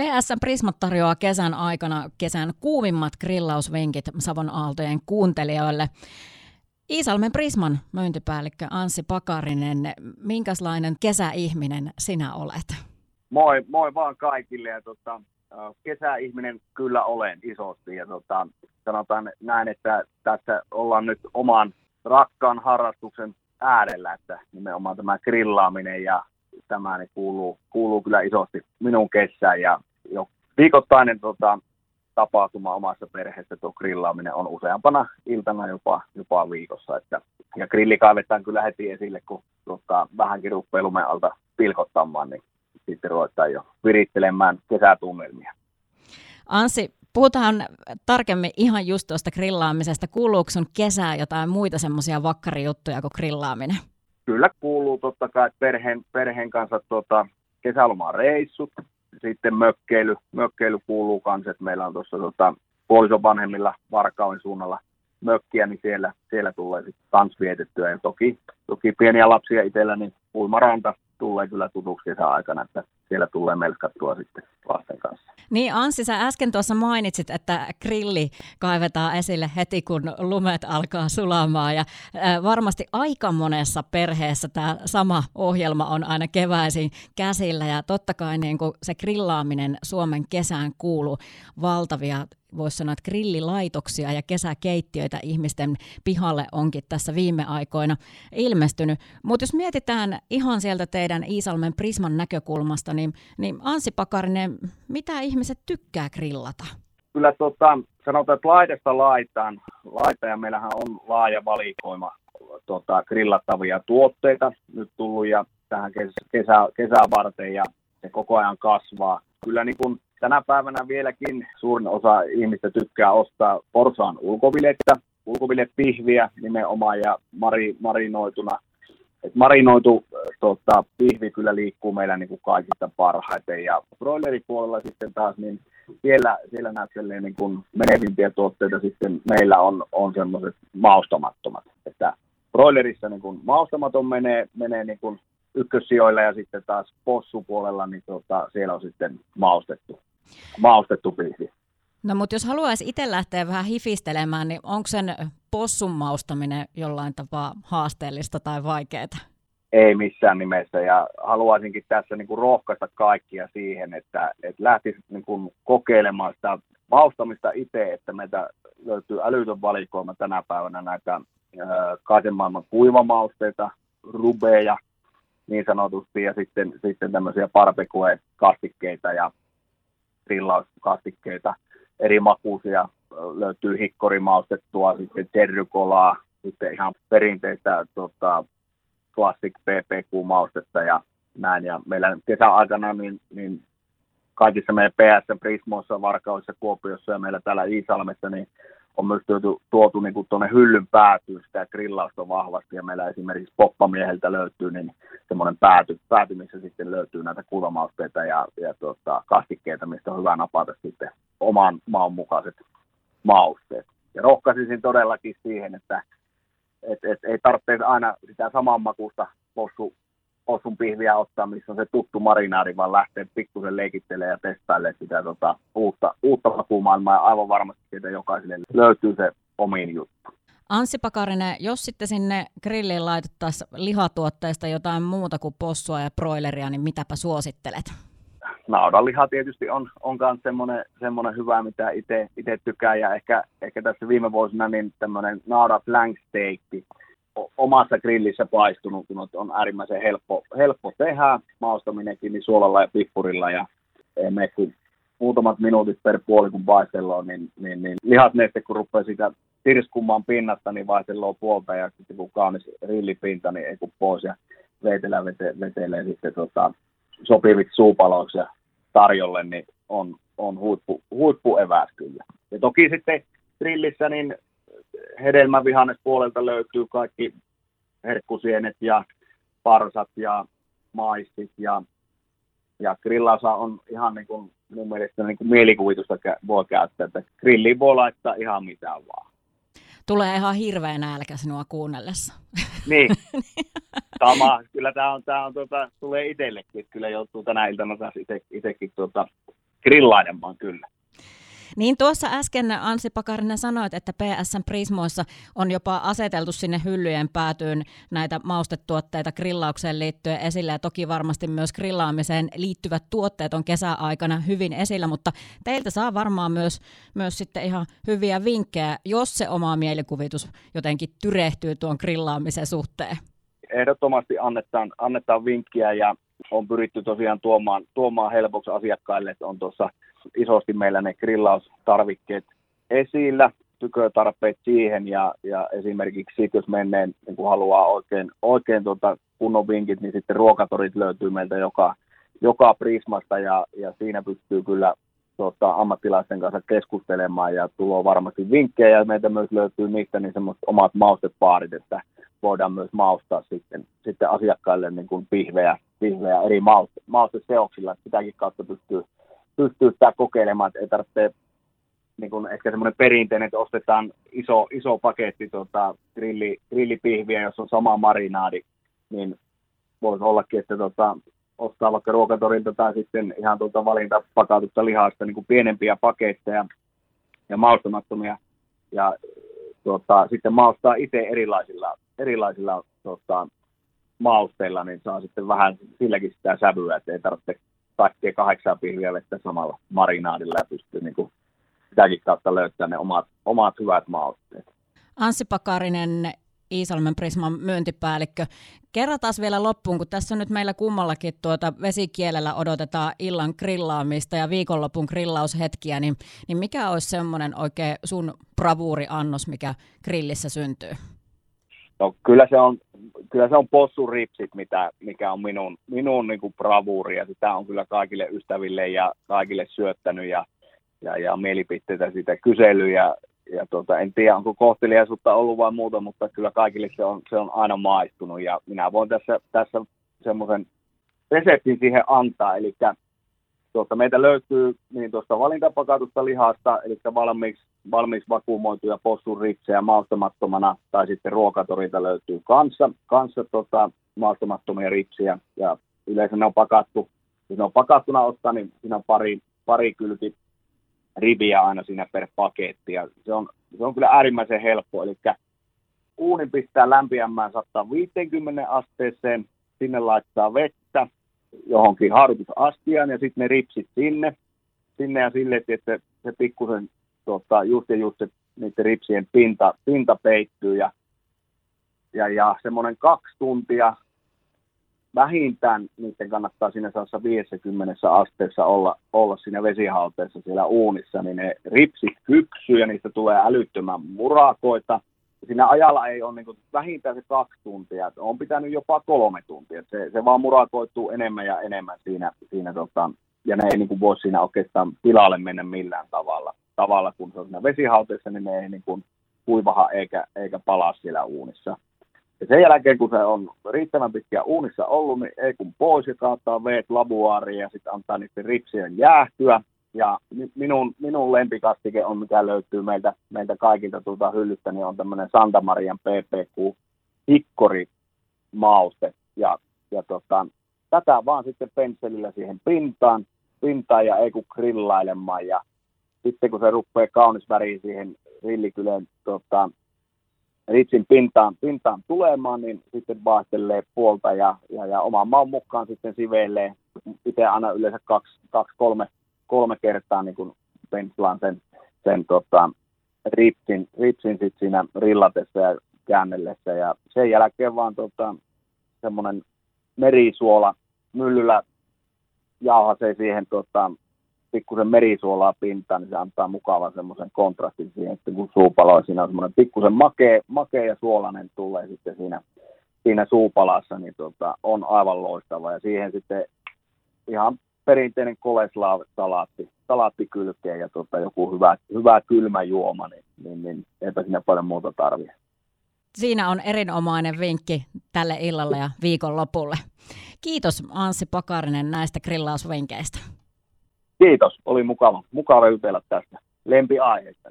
PS Prismat tarjoaa kesän aikana kesän kuumimmat grillausvinkit Savon Aaltojen kuuntelijoille. Iisalmen Prisman myyntipäällikkö Anssi Pakarinen, minkälainen kesäihminen sinä olet? Moi, moi vaan kaikille. Ja tota, kesäihminen kyllä olen isosti ja tota, sanotaan näin, että tässä ollaan nyt oman rakkaan harrastuksen äärellä, että nimenomaan tämä grillaaminen ja tämä niin kuuluu, kuuluu kyllä isosti minun kesään ja jo viikoittainen tota, tapahtuma omassa perheessä, tuo grillaaminen on useampana iltana jopa, jopa viikossa. Että, ja grilli kaivetaan kyllä heti esille, kun tota, vähänkin rupeaa lumen alta pilkottamaan, niin sitten ruvetaan jo virittelemään kesätunnelmia. Anssi, puhutaan tarkemmin ihan just tuosta grillaamisesta. Kuuluuko sun kesää jotain muita semmoisia vakkarijuttuja kuin grillaaminen? Kyllä kuuluu totta kai perheen, perheen kanssa tuota, kesälomaan reissut, sitten mökkeily, mökkeily kuuluu kanssa, että meillä on tuossa tota, puolison vanhemmilla Varkauden suunnalla mökkiä, niin siellä, siellä tulee sitten kans vietettyä. Ja toki, toki pieniä lapsia itsellä, niin uimaranta tulee kyllä tutuksi kesäaikana, että siellä tulee melskattua sitten lasten kanssa. Niin Anssi, sä äsken tuossa mainitsit, että grilli kaivetaan esille heti, kun lumet alkaa sulamaan. Ja varmasti aika monessa perheessä tämä sama ohjelma on aina keväisin käsillä. Ja totta kai niin kuin se grillaaminen Suomen kesään kuuluu valtavia voisi sanoa, että grillilaitoksia ja kesäkeittiöitä ihmisten pihalle onkin tässä viime aikoina ilmestynyt. Mutta jos mietitään ihan sieltä teidän Iisalmen Prisman näkökulmasta, niin, niin Ansi Pakarinen, mitä ihmiset tykkää grillata? Kyllä tota, sanotaan, että laidasta laitaan, laita ja meillähän on laaja valikoima tota, grillattavia tuotteita nyt tullut ja tähän kesä, kesä, kesää varten ja se koko ajan kasvaa. Kyllä niin kuin tänä päivänä vieläkin suurin osa ihmistä tykkää ostaa porsaan ulkovilettä, ulkovilepihviä nimenomaan ja mari, marinoituna. Et marinoitu tota, pihvi kyllä liikkuu meillä niin kuin kaikista parhaiten ja broileripuolella sitten taas niin siellä, siellä näyttelee niin menevimpiä tuotteita sitten meillä on, on semmoiset maustamattomat. Että broilerissa niin kuin maustamaton menee, menee niin kuin ykkössijoilla ja sitten taas possupuolella, niin tota, siellä on sitten maustettu, maustettu pihvi. No mutta jos haluaisi itse lähteä vähän hifistelemään, niin onko sen possun maustaminen jollain tapaa haasteellista tai vaikeaa? Ei missään nimessä ja haluaisinkin tässä niin kuin rohkaista kaikkia siihen, että, että lähtisi niin kuin kokeilemaan sitä maustamista itse, että meitä löytyy älytön valikoima tänä päivänä näitä kaiken maailman kuivamausteita, rubeja, niin sanotusti, ja sitten, sitten tämmöisiä barbecue-kastikkeita ja grillauskastikkeita, eri makuisia, löytyy hikkorimaustettua, sitten terrykolaa, sitten ihan perinteistä tota, classic PPQ-maustetta ja näin. Ja meillä kesäaikana niin, niin kaikissa meidän PS, Prismoissa, Varkaudessa, Kuopiossa ja meillä täällä Iisalmessa, niin on myös tuotu, tuotu niin tuonne hyllyn päätyyn sitä grillausta vahvasti, ja meillä esimerkiksi poppamieheltä löytyy niin semmoinen pääty, pääty, missä sitten löytyy näitä kulmausteita ja, ja tota, kastikkeita, mistä on hyvä napata sitten oman maan mukaiset mausteet. Ja rohkaisisin todellakin siihen, että et, et, ei tarvitse aina sitä saman makusta possu, possun pihviä ottaa, missä on se tuttu marinaari, vaan lähtee pikkusen leikittelemään ja testailemaan sitä tota, uutta, uutta makumaailmaa ja aivan varmasti siitä jokaiselle löytyy se omiin juttu. Anssi Pakarinen, jos sitten sinne grilliin laitettaisiin lihatuotteista jotain muuta kuin possua ja broileria, niin mitäpä suosittelet? Naudanliha tietysti on, on myös semmoinen, semmoinen hyvä, mitä itse tykkään, ja ehkä, ehkä tässä viime vuosina niin tämmöinen naudan flank steak, omassa grillissä paistunut, kun on äärimmäisen helppo, helppo tehdä, maustaminenkin niin suolalla ja pippurilla, ja ei mene kuin muutamat minuutit per puoli, kun paistellaan, niin, niin, niin lihasneste, kun rupeaa sitä tirskummaan pinnasta, niin vaihtelee puolta, ja sitten kun kaunis rillipinta, niin ei kun pois, ja veitellä vete, vetelee sitten tota, sopiviksi suupaloiksi ja tarjolle, niin on, on huippu, huippueväs kyllä. Ja toki sitten grillissä niin hedelmävihannespuolelta löytyy kaikki herkkusienet ja parsat ja maissit ja, ja grillausa on ihan niin kuin mun mielestä niin kuin mielikuvitusta voi käyttää, että grilliin voi laittaa ihan mitä vaan. Tulee ihan hirveä nälkä sinua kuunnellessa. Niin, sama. Kyllä tämä on, tää on tuota, tulee itsellekin, että kyllä joutuu tänä iltana taas itsekin tuota, grillailemaan kyllä. Niin tuossa äsken Ansi Pakarinen sanoit, että PSN Prismoissa on jopa aseteltu sinne hyllyjen päätyyn näitä maustetuotteita grillaukseen liittyen esille ja toki varmasti myös grillaamiseen liittyvät tuotteet on kesäaikana hyvin esillä, mutta teiltä saa varmaan myös, myös sitten ihan hyviä vinkkejä, jos se oma mielikuvitus jotenkin tyrehtyy tuon grillaamisen suhteen. Ehdottomasti annetaan, annetaan vinkkiä ja on pyritty tosiaan tuomaan, tuomaan helpoksi asiakkaille, että on tuossa isosti meillä ne grillaustarvikkeet esillä, tykötarpeet siihen ja, ja esimerkiksi sit, jos menneen niin kun haluaa oikein, oikein tuota kunnon vinkit, niin sitten ruokatorit löytyy meiltä joka, joka Prismasta ja, ja siinä pystyy kyllä tuota, ammattilaisten kanssa keskustelemaan ja tuloa varmasti vinkkejä ja meitä myös löytyy niistä niin semmoiset omat maustepaarit, että voidaan myös maustaa sitten, sitten asiakkaille niin kuin pihvejä, pihvejä eri mauste, mausteseoksilla, että sitäkin kautta pystyy pystyy sitä kokeilemaan, että ei tarvitse niin kuin ehkä semmoinen perinteinen, että ostetaan iso, iso paketti tota, grilli, grillipihviä, jos on sama marinaadi, niin voisi ollakin, että tota, ostaa vaikka ruokatorilta tai sitten ihan tuota valintapakatusta lihasta niin kuin pienempiä paketteja ja maustamattomia ja tuota, sitten maustaa itse erilaisilla, erilaisilla tota, mausteilla, niin saa sitten vähän silläkin sitä sävyä, että ei tarvitse takkia kahdeksan pihviä vettä samalla marinaadilla ja pystyy niin kuin sitäkin kautta löytämään ne omat, omat hyvät mausteet. Anssi Pakarinen, Iisalmen Prisman myyntipäällikkö. Kerrataan vielä loppuun, kun tässä on nyt meillä kummallakin tuota vesikielellä odotetaan illan grillaamista ja viikonlopun grillaushetkiä, niin, niin mikä olisi semmoinen oikein sun bravuuriannos, mikä grillissä syntyy? No kyllä se on, kyllä se on possuripsit, mitä, mikä on minun, minun niin kuin bravuuri ja sitä on kyllä kaikille ystäville ja kaikille syöttänyt ja, ja, ja mielipiteitä siitä kysely ja, ja tuota, en tiedä onko kohteliaisuutta ollut vai muuta, mutta kyllä kaikille se on, se on aina maistunut ja minä voin tässä, tässä semmoisen reseptin siihen antaa, eli tuota, meitä löytyy niin tuosta valintapakatusta lihasta, eli valmiiksi, valmiiksi vakuumoituja possun ripsejä maustamattomana, tai sitten ruokatorilta löytyy kanssa, kanssa tota, maustamattomia ripsiä, ja yleensä ne on pakattu, jos ne on pakattuna ottaa, niin siinä on pari, pari kylki riviä aina siinä per paketti, ja se on, se on kyllä äärimmäisen helppo, eli uunin pistää lämpiämään 150 asteeseen, sinne laittaa vettä, johonkin harjoitusastiaan ja sitten ne ripsit sinne, sinne ja sille, että se pikkusen tota, just ja just se, niiden ripsien pinta, pinta peittyy ja, ja, ja semmoinen kaksi tuntia vähintään niiden kannattaa siinä saassa 50 asteessa olla, olla siinä vesihalteessa siellä uunissa, niin ne ripsit kypsyy ja niistä tulee älyttömän murakoita – siinä ajalla ei ole niin kuin, vähintään se kaksi tuntia, on pitänyt jopa kolme tuntia. Se, se vaan murakoituu enemmän ja enemmän siinä, siinä tota, ja ne ei niin kuin, voi siinä oikeastaan tilalle mennä millään tavalla. Tavalla, kun se on siinä vesihauteessa, niin ne ei niin kuin, kuivaha eikä, eikä palaa siellä uunissa. Ja sen jälkeen, kun se on riittävän pitkä uunissa ollut, niin ei kun pois ja kaattaa veet labuaariin ja sitten antaa niiden ripsien jäähtyä. Ja minun, minun lempikastike on, mikä löytyy meiltä, meiltä kaikilta tuolta hyllystä, niin on tämmöinen Santa Marian PPQ hikkori mauste. Ja, ja tota, tätä vaan sitten pensselillä siihen pintaan, pintaan ja ei kun grillailemaan. Ja sitten kun se rupeaa kaunis väri siihen grillikylön tota, ritsin pintaan, pintaan tulemaan, niin sitten vaihtelee puolta ja, ja, ja oman maun mukaan sitten siveilee. Itse aina yleensä kaksi, kaksi kolme kolme kertaa niin kuin penslaan sen, sen tota, ripsin, ripsin sit siinä rillatessa ja käännellessä. Ja sen jälkeen vaan tota, semmoinen merisuola myllyllä jauhasee siihen tota, pikkusen merisuolaa pintaan, niin se antaa mukavan semmoisen kontrastin siihen, että kun suupalo siinä on semmoinen pikkusen makea, makea ja suolainen tulee sitten siinä, siinä suupalassa, niin tota, on aivan loistava. Ja siihen sitten ihan perinteinen koleslav-salaatti salaatti kylkeen ja tota, joku hyvä, hyvä kylmä juoma, niin, niin, niin eipä sinne paljon muuta tarvitse. Siinä on erinomainen vinkki tälle illalle ja viikonlopulle. Kiitos Anssi Pakarinen näistä grillausvinkkeistä. Kiitos, oli mukava, mukava jutella tästä lempiaiheesta.